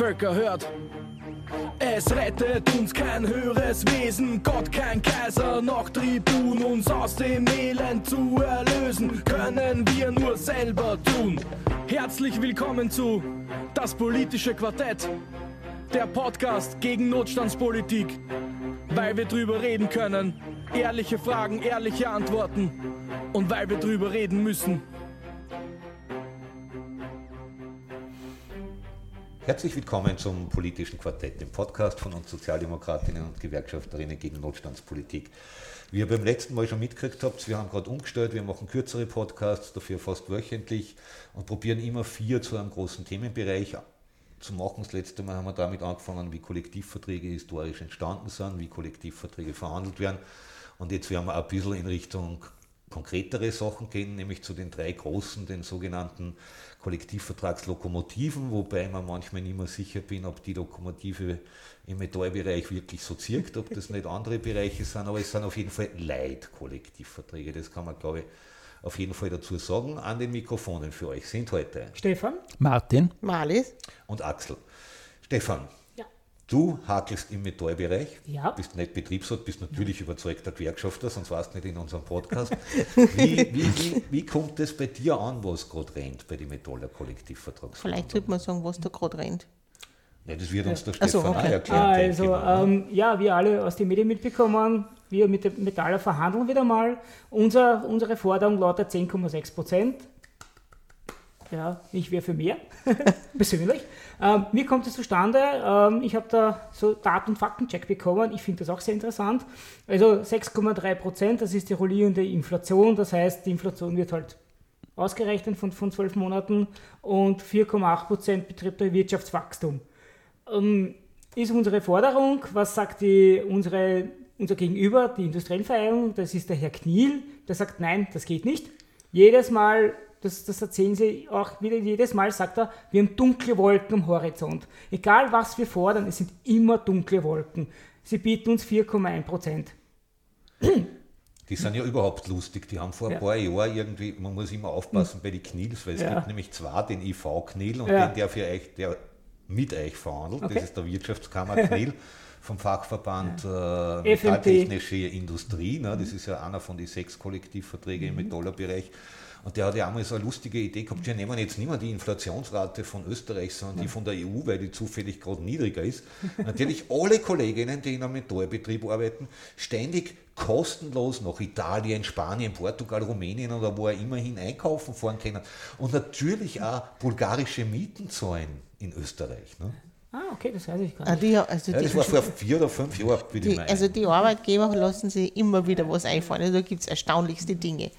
Völker hört. Es rettet uns kein höheres Wesen, Gott kein Kaiser, noch Tribun, uns aus dem Elend zu erlösen, können wir nur selber tun. Herzlich willkommen zu Das politische Quartett, der Podcast gegen Notstandspolitik, weil wir drüber reden können, ehrliche Fragen, ehrliche Antworten und weil wir drüber reden müssen. Herzlich willkommen zum politischen Quartett, dem Podcast von uns Sozialdemokratinnen und Gewerkschafterinnen gegen Notstandspolitik. Wie ihr beim letzten Mal schon mitgekriegt habt, wir haben gerade umgestellt, wir machen kürzere Podcasts, dafür fast wöchentlich und probieren immer vier zu einem großen Themenbereich zu machen. Das letzte Mal haben wir damit angefangen, wie Kollektivverträge historisch entstanden sind, wie Kollektivverträge verhandelt werden. Und jetzt werden wir ein bisschen in Richtung konkretere Sachen gehen, nämlich zu den drei großen, den sogenannten Kollektivvertragslokomotiven, wobei man manchmal nicht mehr sicher bin, ob die Lokomotive im Metallbereich wirklich so zirkt, ob das nicht andere Bereiche sind, aber es sind auf jeden Fall Leitkollektivverträge, das kann man glaube ich auf jeden Fall dazu sagen. An den Mikrofonen für euch sind heute Stefan, Martin, Marlies und Axel. Stefan. Du hakelst im Metallbereich, Ja. bist nicht Betriebsrat, bist natürlich überzeugter Gewerkschafter, sonst warst du nicht in unserem Podcast. Wie, wie, wie, wie kommt es bei dir an, was gerade rennt bei den Metaller Kollektivvertrags? Vielleicht sollte man sagen, was da gerade rennt. Ja, das wird uns der so, Stefan auch okay. erklären. denke Also, ne? ähm, ja, wir alle aus den Medien mitbekommen, wir mit dem Metaller verhandeln wieder mal. Unser, unsere Forderung lautet 10,6 Prozent. Ja, ich wäre für mehr, persönlich. Ähm, wie kommt es zustande? Ähm, ich habe da so Daten- und Faktencheck bekommen. Ich finde das auch sehr interessant. Also 6,3 Prozent, das ist die rollierende Inflation. Das heißt, die Inflation wird halt ausgerechnet von, von 12 Monaten und 4,8 Prozent betrifft das Wirtschaftswachstum ähm, ist unsere Forderung, was sagt die, unsere, unser Gegenüber, die Industriellenvereinigung, das ist der Herr Kniel, der sagt, nein, das geht nicht. Jedes Mal, das, das erzählen sie auch wieder, jedes Mal sagt er, wir haben dunkle Wolken am Horizont. Egal was wir fordern, es sind immer dunkle Wolken. Sie bieten uns 4,1 Prozent. Die sind ja überhaupt lustig. Die haben vor ein Ja. paar Jahren irgendwie, man muss immer aufpassen bei den Knils, weil es Ja. gibt nämlich zwei, den IV-Knil und Ja. den, der für euch, der mit euch verhandelt. Okay. Das ist der Wirtschaftskammer-Knil vom Fachverband äh. Metalltechnische Industrie. Ne? Das ist ja einer von den sechs Kollektivverträgen Mhm. im Metallbereich. Und der hat ja einmal so eine lustige Idee gehabt, wir nehmen jetzt nicht mehr die Inflationsrate von Österreich, sondern die von der EU, weil die zufällig gerade niedriger ist. Natürlich alle Kolleginnen, die in einem Metallbetrieb arbeiten, ständig kostenlos nach Italien, Spanien, Portugal, Rumänien oder wo er immerhin einkaufen fahren können. Und natürlich auch bulgarische Mieten zahlen in Österreich. Ne? Ah, okay, das weiß ich gar Ah, nicht. die, also, Ja, die, das war vor vier oder fünf Jahren, würde ich die, meinen. also die Arbeitgeber lassen sich immer wieder was einfallen. Also da gibt es erstaunlichste Dinge,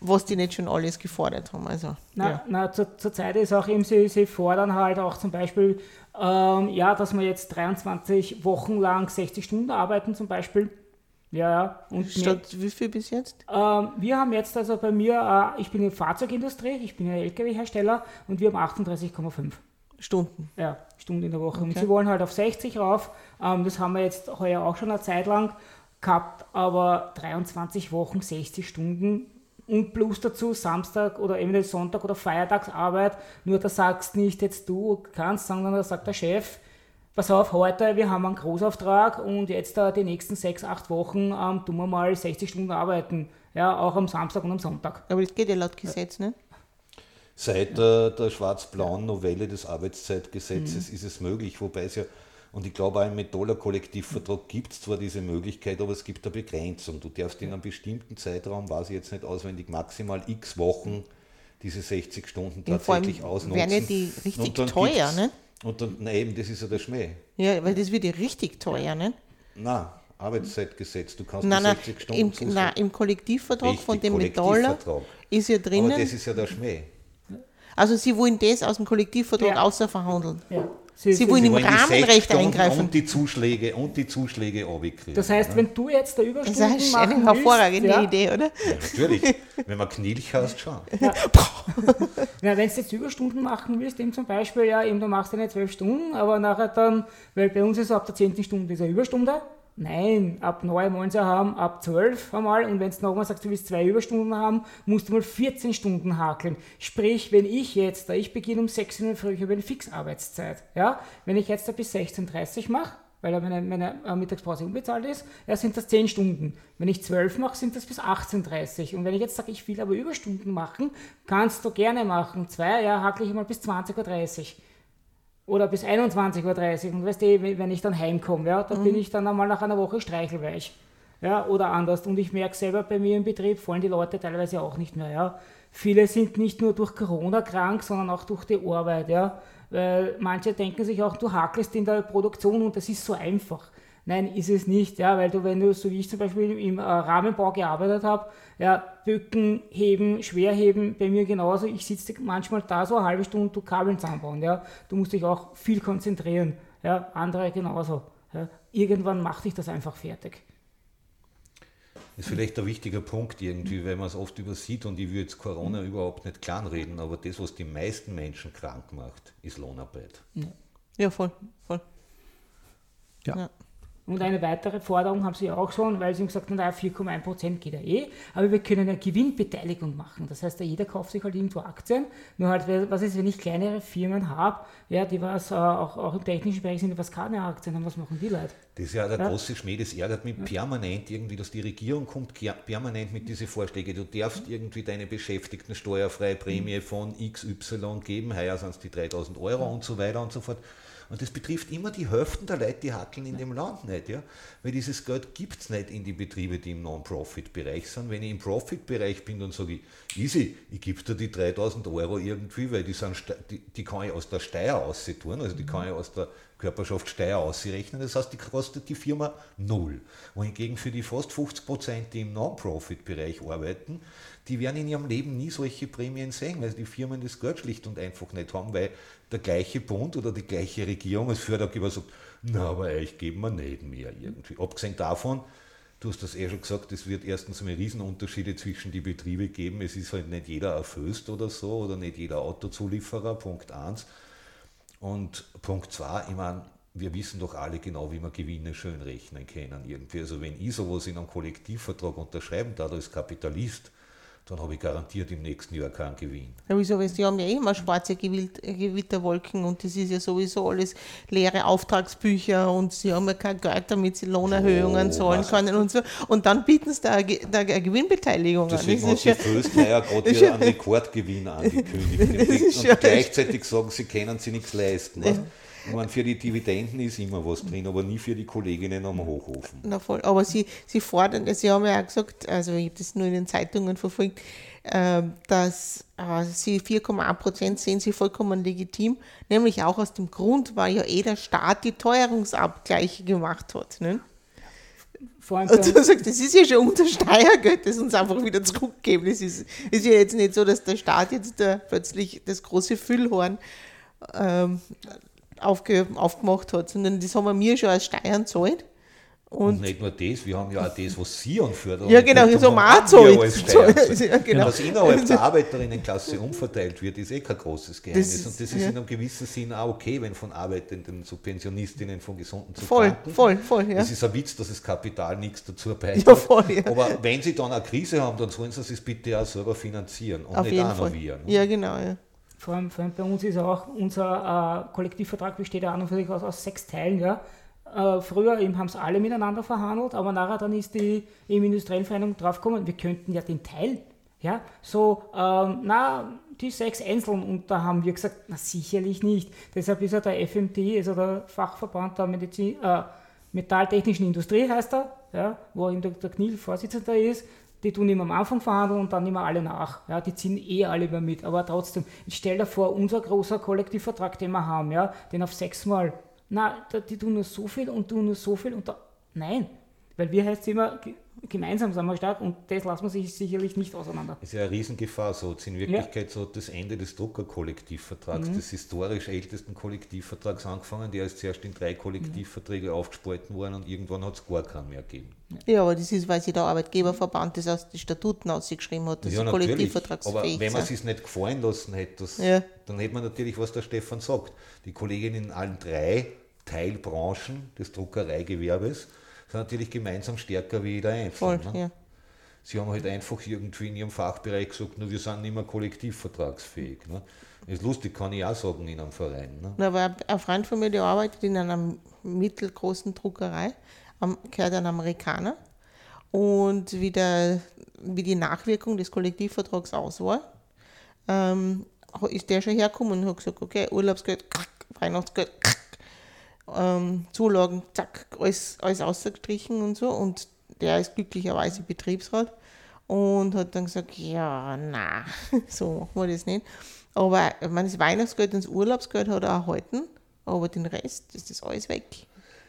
was die nicht schon alles gefordert haben. Also, Na, ja. na zur, zur Zeit ist auch eben, sie, sie fordern halt auch zum Beispiel, ähm, ja, dass wir jetzt 23 Wochen lang 60 Stunden arbeiten zum Beispiel. Ja, ja. Und Statt wie viel bis jetzt? ähm, wir haben jetzt also bei mir, äh, ich bin in der Fahrzeugindustrie, ich bin ja LKW-Hersteller und wir haben 38,5 Stunden. ja, Stunden in der Woche. Und Okay. sie wollen halt auf 60 rauf. Ähm, das haben wir jetzt heuer auch schon eine Zeit lang gehabt, aber 23 Wochen, 60 Stunden und plus dazu Samstag oder eventuell Sonntag oder Feiertagsarbeit. Nur da sagst nicht jetzt du kannst, sondern da sagt der Chef, pass auf, heute, wir haben einen Großauftrag und jetzt da die nächsten 6, 8 Wochen ähm, tun wir mal 60 Stunden arbeiten. Ja, auch am Samstag und am Sonntag. Aber das geht ja laut Gesetz, ne? Seit äh, der schwarz-blauen Novelle des Arbeitszeitgesetzes Mhm. ist es möglich, wobei es ja, und ich glaube auch im Metaller-Kollektivvertrag gibt es zwar diese Möglichkeit, aber es gibt eine Begrenzung. Du darfst in einem bestimmten Zeitraum, weiß ich jetzt nicht auswendig, maximal x Wochen diese 60 Stunden Ja, tatsächlich ausnutzen. werden ja die richtig Und dann teuer, ne? Und dann, na eben, das ist ja der Schmäh. Ja, weil das wird ja richtig teuer, ne? Na, Arbeitszeitgesetz, du kannst Nein, nur nein, 60 Stunden im, zusagen. nein, im Kollektivvertrag Richtig, von dem Metaller ist ja Aber drinnen. das ist ja der Schmäh. Also sie wollen das aus dem Kollektivvertrag Ja. außer verhandeln. Ja. Sie wollen im wollen die Rahmenrecht 60 Stunden eingreifen. Und die Zuschläge, und die Zuschläge abkriegen. Das heißt, wenn du jetzt da Das Überstunden ist eine machen willst, hervorragende ja, Idee, oder? Ja, natürlich. Wenn man Knilch hast, schon. Ja, wenn du jetzt Überstunden machen willst, eben zum Beispiel, ja, eben du machst deine zwölf Stunden, aber nachher dann, weil bei uns ist ab der zehnten Stunde ist eine Überstunde Nein, ab 9 wollen sie haben, ab 12 einmal. Und wenn du nochmal sagst, du willst zwei Überstunden haben, musst du mal 14 Stunden hakeln. Sprich, wenn ich jetzt, ich beginne um 6 Uhr früh, ich habe eine Fixarbeitszeit. Ja? Wenn ich jetzt da bis 16.30 Uhr mache, weil meine, meine äh, Mittagspause unbezahlt ist, ja, sind das 10 Stunden. Wenn ich 12 mache, sind das bis 18.30 Uhr. Und wenn ich jetzt sage, ich will aber Überstunden machen, kannst du gerne machen. Zwei, ja, hakle ich mal bis 20.30 Uhr oder bis 21.30 Uhr. Und weißt du, wenn ich dann heimkomme, ja, dann mhm. bin ich dann einmal nach einer Woche streichelweich. Ja, oder anders. Und ich merke selber bei mir im Betrieb, fallen die Leute teilweise auch nicht mehr. Ja. Viele sind nicht nur durch Corona krank, sondern auch durch die Arbeit. Ja. Weil manche denken sich auch, du hakelst in der Produktion und das ist so einfach. Nein, ist es nicht, ja, weil du, wenn du, so wie ich zum Beispiel im äh, Rahmenbau gearbeitet habe, ja, Bücken, Heben, Schwerheben, bei mir genauso, ich sitze manchmal da so eine halbe Stunde, du Kabeln zusammenbauen, ja, du musst dich auch viel konzentrieren, ja, andere genauso, ja. irgendwann macht dich das einfach fertig. Das ist vielleicht ein wichtiger Punkt irgendwie, weil man es oft übersieht und ich will jetzt Corona überhaupt nicht kleinreden, aber das, was die meisten Menschen krank macht, ist Lohnarbeit. Ja, voll, voll. ja. ja. Und eine weitere Forderung haben sie auch schon, weil sie haben gesagt haben, naja, 4,1% geht ja eh, aber wir können eine Gewinnbeteiligung machen. Das heißt, jeder kauft sich halt irgendwo Aktien. Nur halt, was ist, wenn ich kleinere Firmen habe, ja, die was äh, auch, auch im technischen Bereich sind, die was keine Aktien haben, was machen die Leute? Das ist ja der ja. große Schmäh, das ärgert mich ja. permanent irgendwie, dass die Regierung kommt permanent mit diesen Vorschlägen. Du darfst irgendwie deine Beschäftigten steuerfreie Prämie von XY geben, heuer sind es die 3000 Euro und so weiter und so fort. Und das betrifft immer die Hälfte der Leute, die hackeln in dem Land nicht. Ja? Weil dieses Geld gibt es nicht in die Betriebe, die im Non-Profit-Bereich sind. Wenn ich im Profit-Bereich bin, dann sage ich, easy, ich gebe dir die 3000 Euro irgendwie, weil die, sind, die, die kann ich aus der Steuer aussehen, also die kann ich aus der Körperschaft Steuer ausrechnen. Das heißt, die kostet die Firma null. Wohingegen für die fast 50 Prozent, die im Non-Profit-Bereich arbeiten, die werden in ihrem Leben nie solche Prämien sehen, weil die Firmen das Geld schlicht und einfach nicht haben, weil der gleiche Bund oder die gleiche Regierung als Fördergeber sagt, na, aber euch geben wir nicht mehr irgendwie. Abgesehen davon, du hast das eh schon gesagt, es wird erstens mal Riesenunterschiede zwischen die Betriebe geben. Es ist halt nicht jeder erfüllt oder so oder nicht jeder Autozulieferer, Punkt 1. Und Punkt 2, ich meine, wir wissen doch alle genau, wie man Gewinne schön rechnen können. Also wenn ich sowas in einem Kollektivvertrag unterschreiben darf als Kapitalist, dann habe ich garantiert im nächsten Jahr keinen Gewinn. Ja, wieso? Weil sie haben ja eh immer schwarze Gewitterwolken und das ist ja sowieso alles leere Auftragsbücher und sie haben ja kein Geld, damit sie Lohnerhöhungen so, zahlen können und so. Und dann bieten sie da eine, eine Gewinnbeteiligung Deswegen an. Deswegen hat die Föstmeier gerade wieder einen Rekordgewinn angekündigt. und gleichzeitig sagen, sie können sich nichts leisten. Nicht? Ich meine, für die Dividenden ist immer was drin, aber nie für die Kolleginnen am Hochofen. Na voll, aber Sie, Sie fordern, Sie haben ja auch gesagt, also ich habe das nur in den Zeitungen verfolgt, ähm, dass äh, Sie 4,1 Prozent sehen Sie vollkommen legitim, nämlich auch aus dem Grund, weil ja eh der Staat die Teuerungsabgleiche gemacht hat. Ne? Vor allem und du sagst, das ist ja schon unser Steuergeld, das uns einfach wieder zurückgeben. Es ist, ist ja jetzt nicht so, dass der Staat jetzt da plötzlich das große Füllhorn ähm, aufge, aufgemacht hat, sondern das haben wir mir schon als Steuern gezahlt. Und, und, nicht nur das, wir haben ja auch das, was Sie anfördern. Ja, genau, das haben wir auch gezahlt. Ja, genau. Was innerhalb der Arbeiterinnenklasse umverteilt wird, ist eh kein großes Geheimnis. Das und das ist ja. in einem gewissen Sinn auch okay, wenn von Arbeitenden zu Pensionistinnen, von Gesunden zu voll, Kranken. Voll, voll, ja. Es ist ein Witz, dass das Kapital nichts dazu beiträgt. Ja, voll, ja. Aber wenn Sie dann eine Krise haben, dann sollen Sie es bitte auch selber finanzieren und Auf nicht renovieren. Ne? Ja, genau, ja. Vor allem, vor allem, bei uns ist auch unser äh, Kollektivvertrag besteht ja an und für sich aus, aus sechs Teilen. Ja. Äh, früher haben es alle miteinander verhandelt, aber nachher dann ist die im industriellen Vereinigung draufgekommen, wir könnten ja den Teil, ja, so, ähm, na, die sechs Einzelnen und da haben wir gesagt, na sicherlich nicht. Deshalb ist ja der FMT, also der Fachverband der Medizin, äh, Metalltechnischen Industrie heißt er, ja, wo eben der, der Kniel Vorsitzender ist, die tun immer am Anfang verhandeln und dann immer alle nach. Ja, die ziehen eh alle immer mit. Aber trotzdem, ich stell dir vor, unser großer Kollektivvertrag, den wir haben, ja, den auf sechsmal, na, die tun nur so viel und tun nur so viel und da, nein, weil wir heißt immer, gemeinsam sind wir stark und das lassen wir sich sicherlich nicht auseinander. Das ist ja eine Riesengefahr, so in Wirklichkeit ja. so das Ende des Druckerkollektivvertrags, mhm. des historisch ältesten Kollektivvertrags angefangen, der ist zuerst in drei Kollektivverträge mhm. aufgespalten worden und irgendwann hat es gar keinen mehr gegeben. Ja, aber das ist, weil sich der Arbeitgeberverband das aus den Statuten ausgeschrieben hat, dass ja, Kollektivvertragsfähig Aber wenn man es sich nicht gefallen lassen hätte, das, ja. dann hätte man natürlich, was der Stefan sagt, die Kolleginnen in allen drei Teilbranchen des Druckereigewerbes sind natürlich gemeinsam stärker wie jeder Einzelne. Voll, ne? ja. Sie haben halt einfach irgendwie in ihrem Fachbereich gesagt, nur wir sind nicht mehr kollektivvertragsfähig. Ne? ist lustig, kann ich auch sagen in einem Verein. Ne? Da war ein Freund von mir, der arbeitet in einer mittelgroßen Druckerei, gehört ein Amerikaner. Und wie, der, wie die Nachwirkung des Kollektivvertrags aus war, ähm, ist der schon hergekommen und hat gesagt, okay, Urlaubsgeld, Weihnachtsgeld, ähm, Zulagen, zack, alles, alles ausgestrichen und so. Und der ist glücklicherweise Betriebsrat und hat dann gesagt, ja, na, so machen wir das nicht. Aber ich das Weihnachtsgeld und das Urlaubsgeld hat er erhalten, aber den Rest ist das alles weg.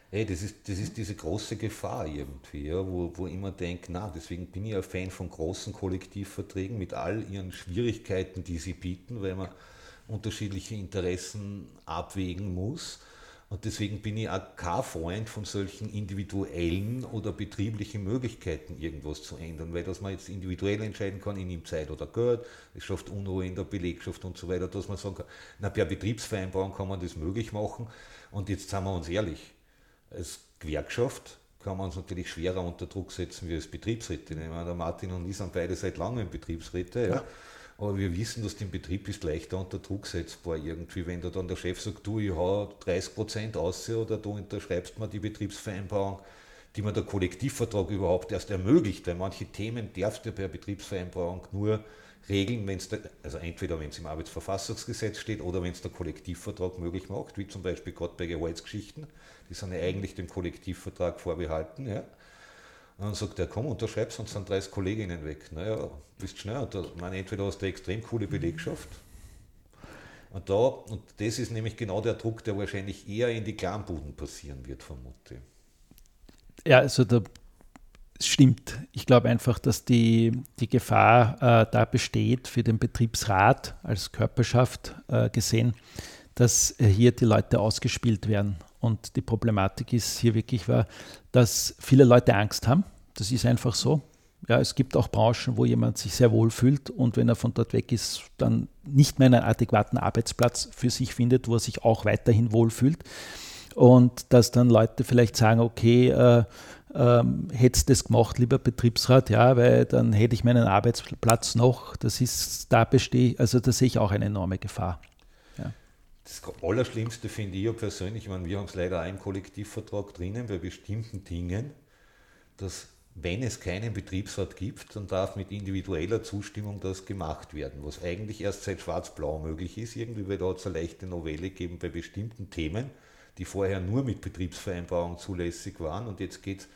Hey, das ist, das ist diese große Gefahr irgendwie, ja, wo, wo ich immer denke, na, deswegen bin ich ein Fan von großen Kollektivverträgen mit all ihren Schwierigkeiten, die sie bieten, weil man unterschiedliche Interessen abwägen muss. Und deswegen bin ich auch kein Freund von solchen individuellen oder betrieblichen Möglichkeiten, irgendwas zu ändern, weil dass man jetzt individuell entscheiden kann, ich nehme Zeit oder Geld, es schafft Unruhe in der Belegschaft und so weiter, dass man sagen kann, na, per Betriebsvereinbarung kann man das möglich machen. Und jetzt sind wir uns ehrlich, als Gewerkschaft kann man uns natürlich schwerer unter Druck setzen wie als Betriebsräte. Ich meine, der Martin und ich sind beide seit langem Betriebsräte. Ja. ja. Aber wir wissen, dass dem Betrieb ist leichter unter Druck setzbar irgendwie, wenn da dann der Chef sagt, du, ich hau 30 Prozent aus oder du unterschreibst mal die Betriebsvereinbarung, die mir der Kollektivvertrag überhaupt erst ermöglicht, weil manche Themen darfst du per Betriebsvereinbarung nur regeln, wenn es, also entweder wenn es im Arbeitsverfassungsgesetz steht oder wenn es der Kollektivvertrag möglich macht, wie zum Beispiel gerade bei Gehaltsgeschichten, die sind ja eigentlich dem Kollektivvertrag vorbehalten, ja. Und dann sagt er, komm, unterschreib, sonst sind 30 Kolleginnen weg. Naja, bist schnell. Und da, meine, entweder hast du eine extrem coole Belegschaft. Und, da, und das ist nämlich genau der Druck, der wahrscheinlich eher in die Clanbuden passieren wird, vermute. Ja, also da stimmt. Ich glaube einfach, dass die, die Gefahr äh, da besteht für den Betriebsrat als Körperschaft äh, gesehen, dass hier die Leute ausgespielt werden. Und die Problematik ist hier wirklich, dass viele Leute Angst haben. Das ist einfach so. Ja, es gibt auch Branchen, wo jemand sich sehr wohl fühlt und wenn er von dort weg ist, dann nicht mehr einen adäquaten Arbeitsplatz für sich findet, wo er sich auch weiterhin wohlfühlt. Und dass dann Leute vielleicht sagen, okay, äh, ähm, hättest das gemacht, lieber Betriebsrat, ja, weil dann hätte ich meinen Arbeitsplatz noch. Das ist, da bestehe, also da sehe ich auch eine enorme Gefahr. Das Allerschlimmste finde ich persönlich, ich meine, wir haben es leider auch im Kollektivvertrag drinnen, bei bestimmten Dingen, dass wenn es keinen Betriebsrat gibt, dann darf mit individueller Zustimmung das gemacht werden, was eigentlich erst seit Schwarz-Blau möglich ist. Irgendwie, weil da hat es eine leichte Novelle gegeben bei bestimmten Themen, die vorher nur mit Betriebsvereinbarung zulässig waren und jetzt geht es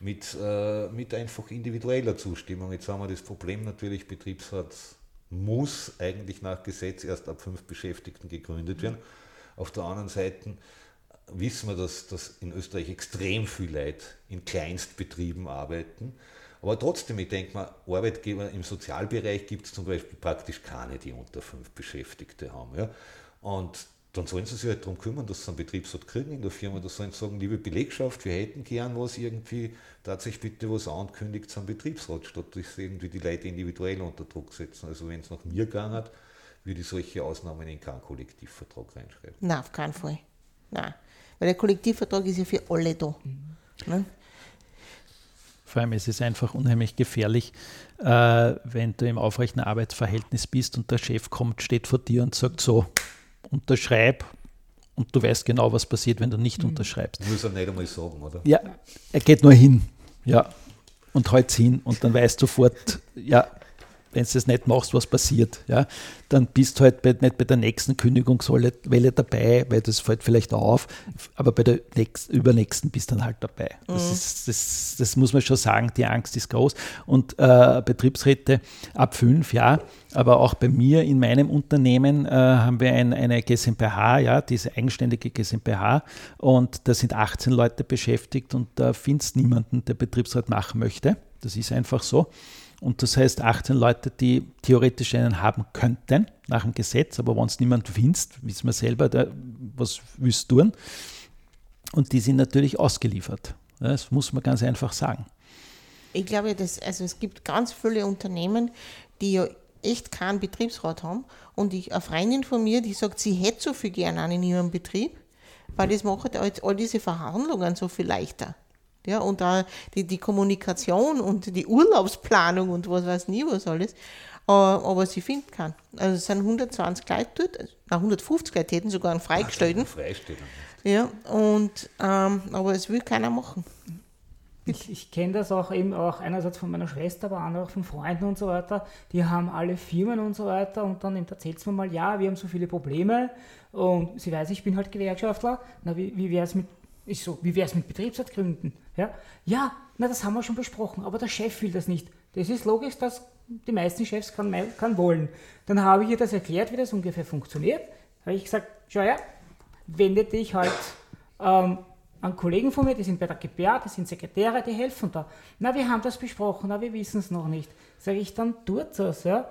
mit, äh, mit einfach individueller Zustimmung. Jetzt haben wir das Problem natürlich, Betriebsrat muss eigentlich nach Gesetz erst ab fünf Beschäftigten gegründet werden. Auf der anderen Seite wissen wir, dass, dass in Österreich extrem viel Leute in Kleinstbetrieben arbeiten. Aber trotzdem, ich denke mal, Arbeitgeber im Sozialbereich gibt es zum Beispiel praktisch keine, die unter fünf Beschäftigte haben. Ja? Und dann sollen sie sich halt darum kümmern, dass sie einen Betriebsrat kriegen in der Firma, da sollen sie sagen, liebe Belegschaft, wir hätten gern was irgendwie, tatsächlich bitte was ankündigt zum Betriebsrat, statt dass irgendwie die Leute individuell unter Druck setzen. Also wenn es nach mir gegangen hat, würde ich solche Ausnahmen in keinen Kollektivvertrag reinschreiben. Nein, auf keinen Fall. Nein. Weil der Kollektivvertrag ist ja für alle da. Mhm. Ne? Vor allem ist es einfach unheimlich gefährlich, äh, wenn du im aufrechten Arbeitsverhältnis bist und der Chef kommt, steht vor dir und sagt so, unterschreib und du weißt genau, was passiert, wenn du nicht mhm. unterschreibst. Muss er nicht einmal sagen, oder? Ja, er geht nur hin, ja, und hält hin und dann weißt du sofort, ja, wenn du das nicht machst, was passiert, ja, dann bist du halt bei, nicht bei der nächsten Kündigungswelle dabei, weil das fällt vielleicht auf, aber bei der nächsten, übernächsten bist du dann halt dabei. Mhm. Das, ist, das, das, muss man schon sagen, die Angst ist groß. Und äh, Betriebsräte ab fünf, ja, aber auch bei mir in meinem Unternehmen äh, haben wir ein, eine GmbH, ja, diese eigenständige GmbH und da sind 18 Leute beschäftigt und da findest niemanden, der Betriebsrat machen möchte. Das ist einfach so. Und das heißt 18 Leute, die theoretisch einen haben könnten nach dem Gesetz, aber wenn es niemand findest, wissen wir selber, da, was willst du tun? Und die sind natürlich ausgeliefert. Das muss man ganz einfach sagen. Ich glaube, dass, also es gibt ganz viele Unternehmen, die ja echt keinen Betriebsrat haben. Und ich, eine Freundin von mir, die sagt, sie hätte so viel gerne in ihrem Betrieb, weil das macht all, all diese Verhandlungen so viel leichter. Ja, und da die, die Kommunikation und die Urlaubsplanung und was weiß nie was alles. Äh, aber sie finden keinen. Also es sind 120 Leute dort, also, na, 150 Leute hätten sogar einen Freigestellten. Ja, und, ähm, aber es will keiner machen. Ich, ich kenne das auch eben auch einerseits von meiner Schwester, aber auch von Freunden und so weiter. Die haben alle Firmen und so weiter und dann erzählt es mir mal, ja, wir haben so viele Probleme und sie weiß, ich bin halt Gewerkschaftler. Na, wie, wie wäre es mit, ich so, wie wäre es mit Betriebsratgründen? Ja? ja, na, das haben wir schon besprochen, aber der Chef will das nicht. Das ist logisch, dass die meisten Chefs kann, kann wollen. Dann habe ich ihr das erklärt, wie das ungefähr funktioniert. Habe ich gesagt, schau ja, wende dich halt ähm, an Kollegen von mir, die sind bei der GPA, die sind Sekretäre, die helfen da. Na, wir haben das besprochen, na, wir wissen es noch nicht. Sage ich, dann tut es, ja.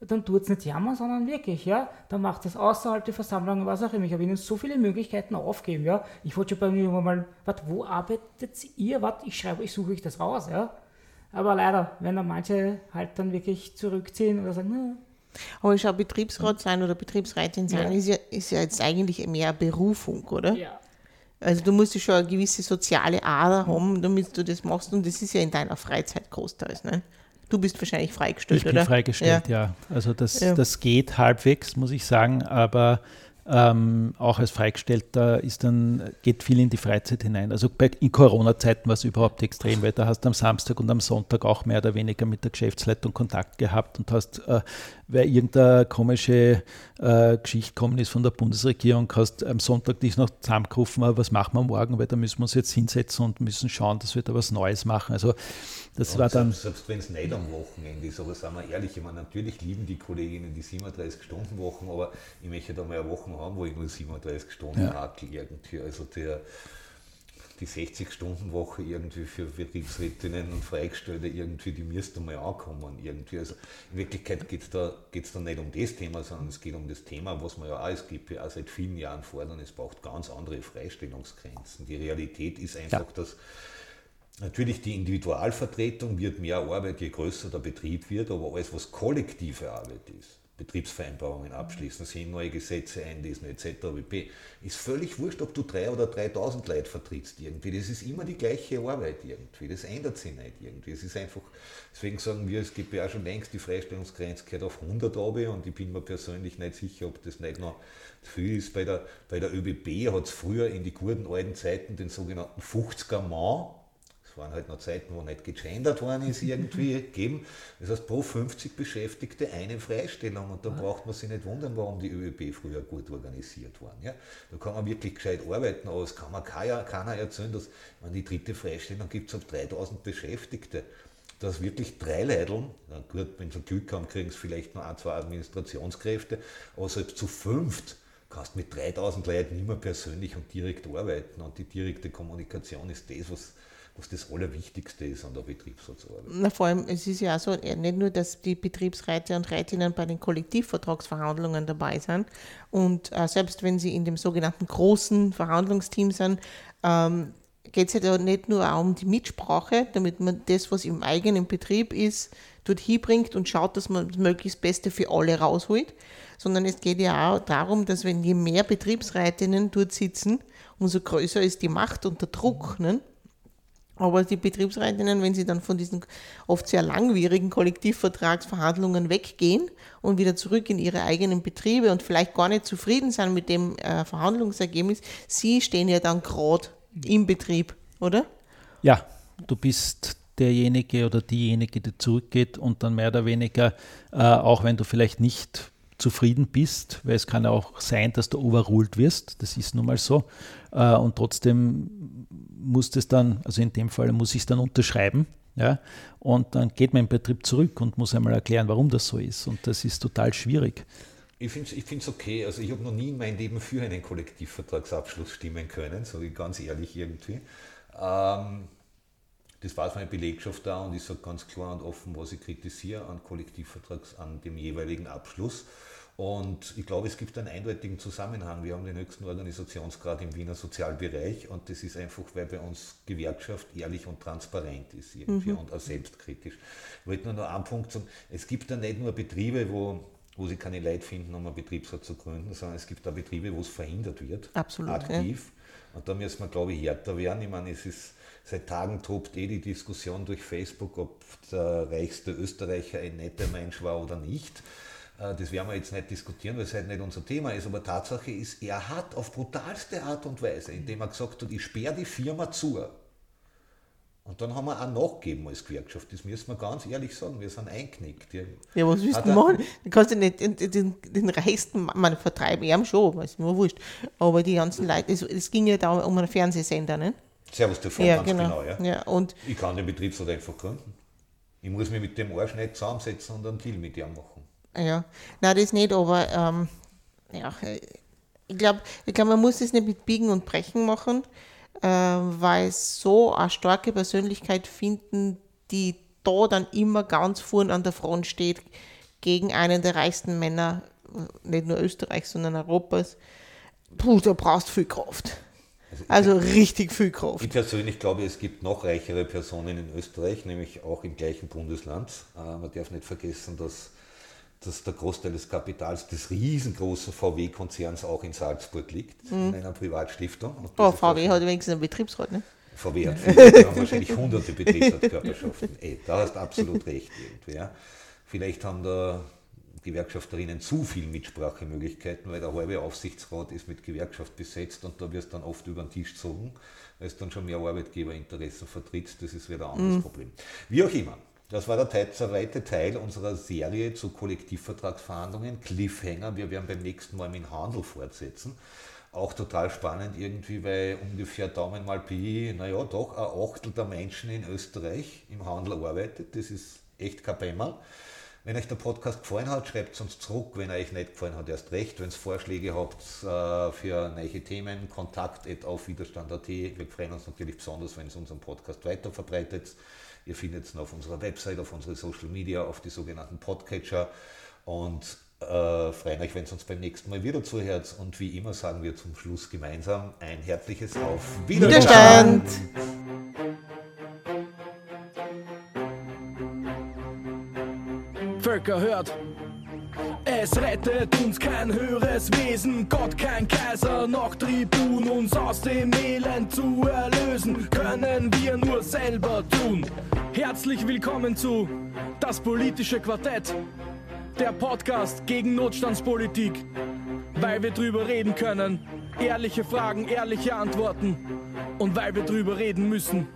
Dann tut es nicht jammern, sondern wirklich, ja. Dann macht es außerhalb der Versammlungen, was auch immer. Ich habe ihnen so viele Möglichkeiten aufgegeben, ja. Ich wollte schon bei mir mal, warte, wo arbeitet ihr? Warte, ich schreibe, ich suche euch das raus, ja. Aber leider, wenn dann manche halt dann wirklich zurückziehen oder sagen, na, aber schau, Betriebsrat sein oder Betriebsrätin sein ja. Ist, ja, ist ja jetzt eigentlich mehr Berufung, oder? Ja. Also du musst ja schon eine gewisse soziale Ader haben, damit du das machst und das ist ja in deiner Freizeit großteils. Ne? Du bist wahrscheinlich freigestellt, ich bin oder? freigestellt, ja. ja. Also das, ja. das geht halbwegs, muss ich sagen, aber ähm, auch als Freigestellter ist dann, geht viel in die Freizeit hinein. Also bei, in Corona-Zeiten war es überhaupt extrem, weil da hast du am Samstag und am Sonntag auch mehr oder weniger mit der Geschäftsleitung Kontakt gehabt und hast, äh, weil irgendeine komische äh, Geschichte gekommen ist von der Bundesregierung, hast am Sonntag dich noch zusammengerufen, was machen wir morgen, weil da müssen wir uns jetzt hinsetzen und müssen schauen, dass wir da was Neues machen. Also das war dann. Selbst, selbst wenn es nicht am Wochenende ist, aber sagen wir ehrlich, ich meine, natürlich lieben die Kolleginnen die 37-Stunden-Wochen, aber ich möchte da mal eine Woche haben, wo ich nur 37 Stunden ja. hakel irgendwie. Also der, die 60-Stunden-Woche irgendwie für Betriebsrätinnen und Freigestellte irgendwie, die müsste mal ankommen irgendwie. Also in Wirklichkeit geht es da, geht's da nicht um das Thema, sondern es geht um das Thema, was man ja auch als GPA seit vielen Jahren fordern, es braucht ganz andere Freistellungsgrenzen. Die Realität ist einfach, ja. dass Natürlich, die Individualvertretung wird mehr Arbeit, je größer der Betrieb wird, aber alles, was kollektive Arbeit ist, Betriebsvereinbarungen abschließen, sehen neue Gesetze einlesen etc. ist völlig wurscht, ob du drei oder 3000 Leute vertrittst irgendwie. Das ist immer die gleiche Arbeit irgendwie. Das ändert sich nicht irgendwie. Es ist einfach, deswegen sagen wir, es gibt ja schon längst die Freistellungsgrenze gehört auf 100 Obi und ich bin mir persönlich nicht sicher, ob das nicht noch viel ist. Bei der, bei der ÖBB hat es früher in die guten alten Zeiten den sogenannten 50er Mann waren halt noch Zeiten, wo nicht gegendert worden ist, irgendwie gegeben. Das heißt, pro 50 Beschäftigte eine Freistellung und da braucht man sich nicht wundern, warum die ÖÖB früher gut organisiert waren. Ja? Da kann man wirklich gescheit arbeiten, aber es kann man keiner, keiner erzählen, dass man die dritte Freistellung gibt es auf 3000 Beschäftigte dass wirklich drei Leideln, na gut, wenn sie Glück haben, kriegen sie vielleicht noch ein, zwei Administrationskräfte, aber selbst zu fünft kannst mit 3000 Leuten nicht mehr persönlich und direkt arbeiten. Und die direkte Kommunikation ist das, was was das Allerwichtigste ist an der Betriebsratsarbeit. Na, vor allem, es ist ja auch so, nicht nur, dass die Betriebsräte und Rätinnen bei den Kollektivvertragsverhandlungen dabei sind und äh, selbst wenn sie in dem sogenannten großen Verhandlungsteam sind, ähm, geht es ja da nicht nur auch um die Mitsprache, damit man das, was im eigenen Betrieb ist, dort hinbringt und schaut, dass man das möglichst Beste für alle rausholt, sondern es geht ja auch darum, dass wenn je mehr Betriebsrätinnen dort sitzen, umso größer ist die Macht und der Druck. Ne? Aber die Betriebsrätinnen, wenn sie dann von diesen oft sehr langwierigen Kollektivvertragsverhandlungen weggehen und wieder zurück in ihre eigenen Betriebe und vielleicht gar nicht zufrieden sind mit dem äh, Verhandlungsergebnis, sie stehen ja dann gerade im Betrieb, oder? Ja, du bist derjenige oder diejenige, die zurückgeht und dann mehr oder weniger, äh, auch wenn du vielleicht nicht zufrieden bist, weil es kann ja auch sein, dass du overruled wirst, das ist nun mal so, äh, und trotzdem muss das dann, also in dem Fall muss ich es dann unterschreiben, ja, und dann geht mein Betrieb zurück und muss einmal erklären, warum das so ist, und das ist total schwierig. Ich finde es okay, also ich habe noch nie in meinem Leben für einen Kollektivvertragsabschluss stimmen können, sage ich ganz ehrlich irgendwie. Ähm, das weiß meine Belegschaft da und ich sage ganz klar und offen, was ich kritisiere an Kollektivvertrags, an dem jeweiligen Abschluss. Und ich glaube, es gibt einen eindeutigen Zusammenhang. Wir haben den höchsten Organisationsgrad im Wiener Sozialbereich und das ist einfach, weil bei uns Gewerkschaft ehrlich und transparent ist irgendwie mhm. und auch selbstkritisch. Ich wollte nur noch einen Punkt sagen, es gibt da nicht nur Betriebe, wo, wo sie keine Leute finden, um einen Betriebsrat zu gründen, sondern es gibt da Betriebe, wo es verhindert wird. Absolut. Aktiv. Ja. Und da müssen wir, glaube ich, härter werden. Ich meine, es ist Seit Tagen tobt eh die Diskussion durch Facebook, ob der reichste Österreicher ein netter Mensch war oder nicht. Äh, das werden wir jetzt nicht diskutieren, weil es halt nicht unser Thema ist, aber Tatsache ist, er hat auf brutalste Art und Weise, indem er gesagt hat, ich sperre die Firma zu, und dann haben wir auch nachgegeben als Gewerkschaft. Das müssen wir ganz ehrlich sagen. Wir sind einknickt. Ja, was willst du machen? Du kannst ja nicht den, den, den reichsten Mann vertreiben, ihm schon, ist mir wurscht. Aber die ganzen Leute, es, es ging ja da um einen Fernsehsender, ne? Servus TV, Ja, ganz genau. genau. ja. Ja, und Ich kann den Betriebsrat einfach gründen. Ich muss mich mit dem Arsch nicht zusammensetzen und einen Deal mit ihm machen. Ja, nein, das nicht, aber ähm, ja, ich glaube, ich glaub, man muss es nicht mit Biegen und Brechen machen, äh, weil so eine starke Persönlichkeit finden, die da dann immer ganz vorn an der Front steht, gegen einen der reichsten Männer, nicht nur Österreichs, sondern Europas. Puh, da brauchst du viel Kraft. Also richtig viel Kraft. Ich persönlich glaube, es gibt noch reichere Personen in Österreich, nämlich auch im gleichen Bundesland. Äh, man darf nicht vergessen, dass, dass der Großteil des Kapitals des riesengroßen VW-Konzerns auch in Salzburg liegt, in einer Privatstiftung. Oh, VW hat wenigstens einen Betriebsrat, ne? VW hat viele, wahrscheinlich hunderte Betriebsratskörperschaften. Ey, da hast du absolut recht irgendwie. Ja. Vielleicht haben da Gewerkschafterinnen zu viel Mitsprachemöglichkeiten, weil der halbe Aufsichtsrat ist mit Gewerkschaft besetzt und da wirst du dann oft über den Tisch gezogen, weil es dann schon mehr Arbeitgeberinteressen vertritt. Das ist wieder ein anderes Problem. Wie auch immer. Das war der zweite Teil unserer Serie zu Kollektivvertragsverhandlungen, Cliffhanger. Wir werden beim nächsten Mal mit Handel fortsetzen. Auch total spannend irgendwie, weil ungefähr Daumen mal Pi, naja, doch ein Achtel der Menschen in Österreich im Handel arbeitet. Das ist echt kein Bämmerl. Wenn euch der Podcast gefallen hat, schreibt es uns zurück. Wenn er euch nicht gefallen hat, erst recht. Wenn ihr Vorschläge habt äh, für neue Themen, kontakt auf widerstand.at. Wir freuen uns natürlich besonders, wenn ihr unseren Podcast weiter verbreitet. Ihr findet ihn auf unserer Website, auf unsere Social Media, auf die sogenannten Podcatcher. Und äh, freuen euch, wenn ihr uns beim nächsten Mal wieder zuhört. Und wie immer sagen wir zum Schluss gemeinsam ein herzliches Auf Widerstand! Völker hört. Es rettet uns kein höheres Wesen, Gott kein Kaiser, noch Tribun, uns aus dem Elend zu erlösen, können wir nur selber tun. Herzlich willkommen zu Das politische Quartett, der Podcast gegen Notstandspolitik, weil wir drüber reden können, ehrliche Fragen, ehrliche Antworten und weil wir drüber reden müssen.